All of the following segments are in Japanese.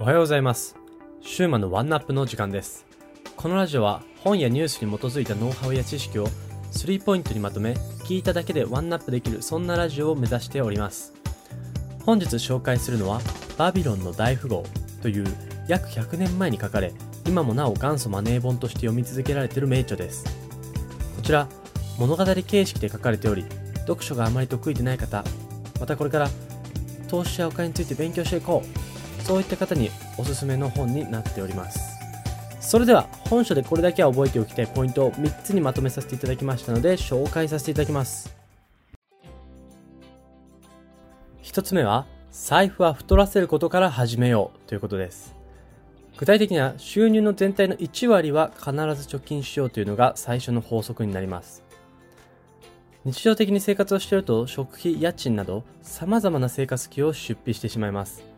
おはようございます。シューマのワンナップの時間です。このラジオは本やニュースに基づいたノウハウや知識を3ポイントにまとめ、聞いただけでワンナップできるそんなラジオを目指しております。本日紹介するのはバビロンの大富豪という約100年前に書かれ、今もなお元祖マネー本として読み続けられている名著です。こちら、物語形式で書かれており、読書があまり得意でない方、またこれから投資やお金について勉強していこうそういった方におすすめの本になっております。それでは本書でこれだけは覚えておきたいポイントを3つにまとめさせていただきましたので紹介させていただきます。1つ目は財布は太らせることから始めようということです。具体的には収入の全体の1割は必ず貯金しようというのが最初の法則になります。日常的に生活をしていると食費、家賃など様々な生活費を出費してしまいます。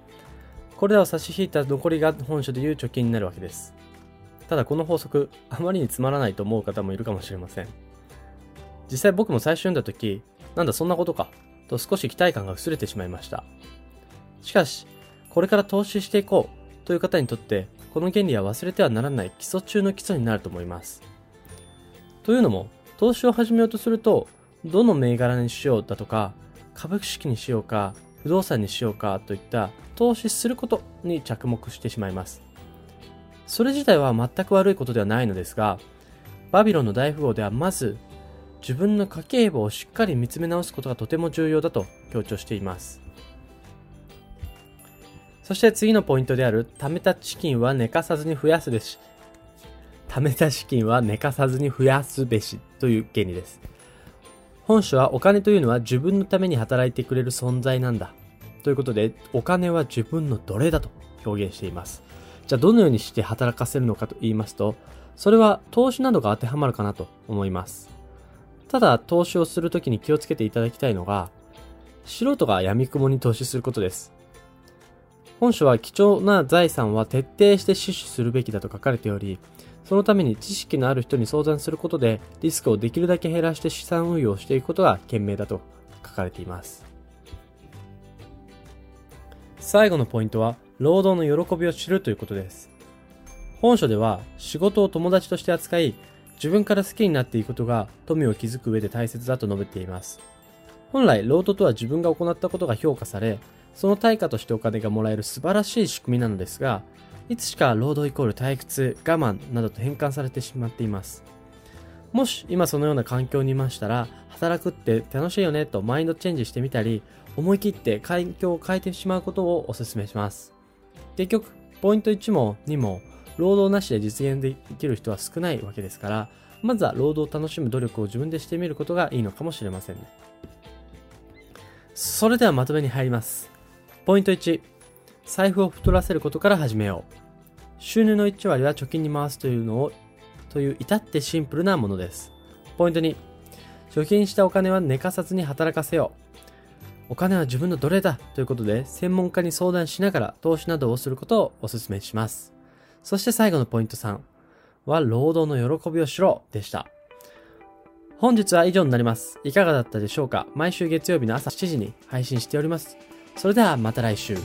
これらを差し引いた残りが本書でいう貯金になるわけです。ただこの法則、あまりにつまらないと思う方もいるかもしれません。実際僕も最初読んだ時、なんだそんなことか、と少し期待感が薄れてしまいました。しかし、これから投資していこうという方にとって、この原理は忘れてはならない基礎中の基礎になると思います。というのも、投資を始めようとすると、どの銘柄にしようだとか、株式にしようか、不動産にしようかといった投資することに着目してしまいます。それ自体は全く悪いことではないのですが、バビロンの大富豪ではまず、自分の家計簿をしっかり見つめ直すことがとても重要だと強調しています。そして次のポイントである、貯めた資金は寝かさずに増やすべし。貯めた資金は寝かさずに増やすべしという原理です。本書はお金というのは自分のために働いてくれる存在なんだ。ということで、お金は自分の奴隷だと表現しています。じゃあどのようにして働かせるのかと言いますと、それは投資などが当てはまるかなと思います。ただ、投資をするときに気をつけていただきたいのが、素人が闇雲に投資することです。本書は貴重な財産は徹底して死守するべきだと書かれており、そのために知識のある人に相談することでリスクをできるだけ減らして資産運用をしていくことが賢明だと書かれています。最後のポイントは、労働の喜びを知るということです。本書では、仕事を友達として扱い、自分から好きになっていくことが富を築く上で大切だと述べています。本来、労働とは自分が行ったことが評価され、その対価としてお金がもらえる素晴らしい仕組みなのですが、いつしか労働イコール退屈、我慢などと変換されてしまっています。もし今そのような環境にいましたら、働くって楽しいよねとマインドチェンジしてみたり、思い切って環境を変えてしまうことをお勧めします。結局、ポイント1も2も、労働なしで実現できる人は少ないわけですから、まずは労働を楽しむ努力を自分でしてみることがいいのかもしれませんね。それではまとめに入ります。ポイント1、財布を太らせることから始めよう。収入の1割は貯金に回すというのを、という至ってシンプルなものです。ポイント2、貯金したお金は寝かさずに働かせよう。お金は自分の奴隷だということで、専門家に相談しながら投資などをすることをお勧めします。そして最後のポイント3は、労働の喜びをしろでした。本日は以上になります。いかがだったでしょうか？毎週月曜日の朝7時に配信しております。それではまた来週。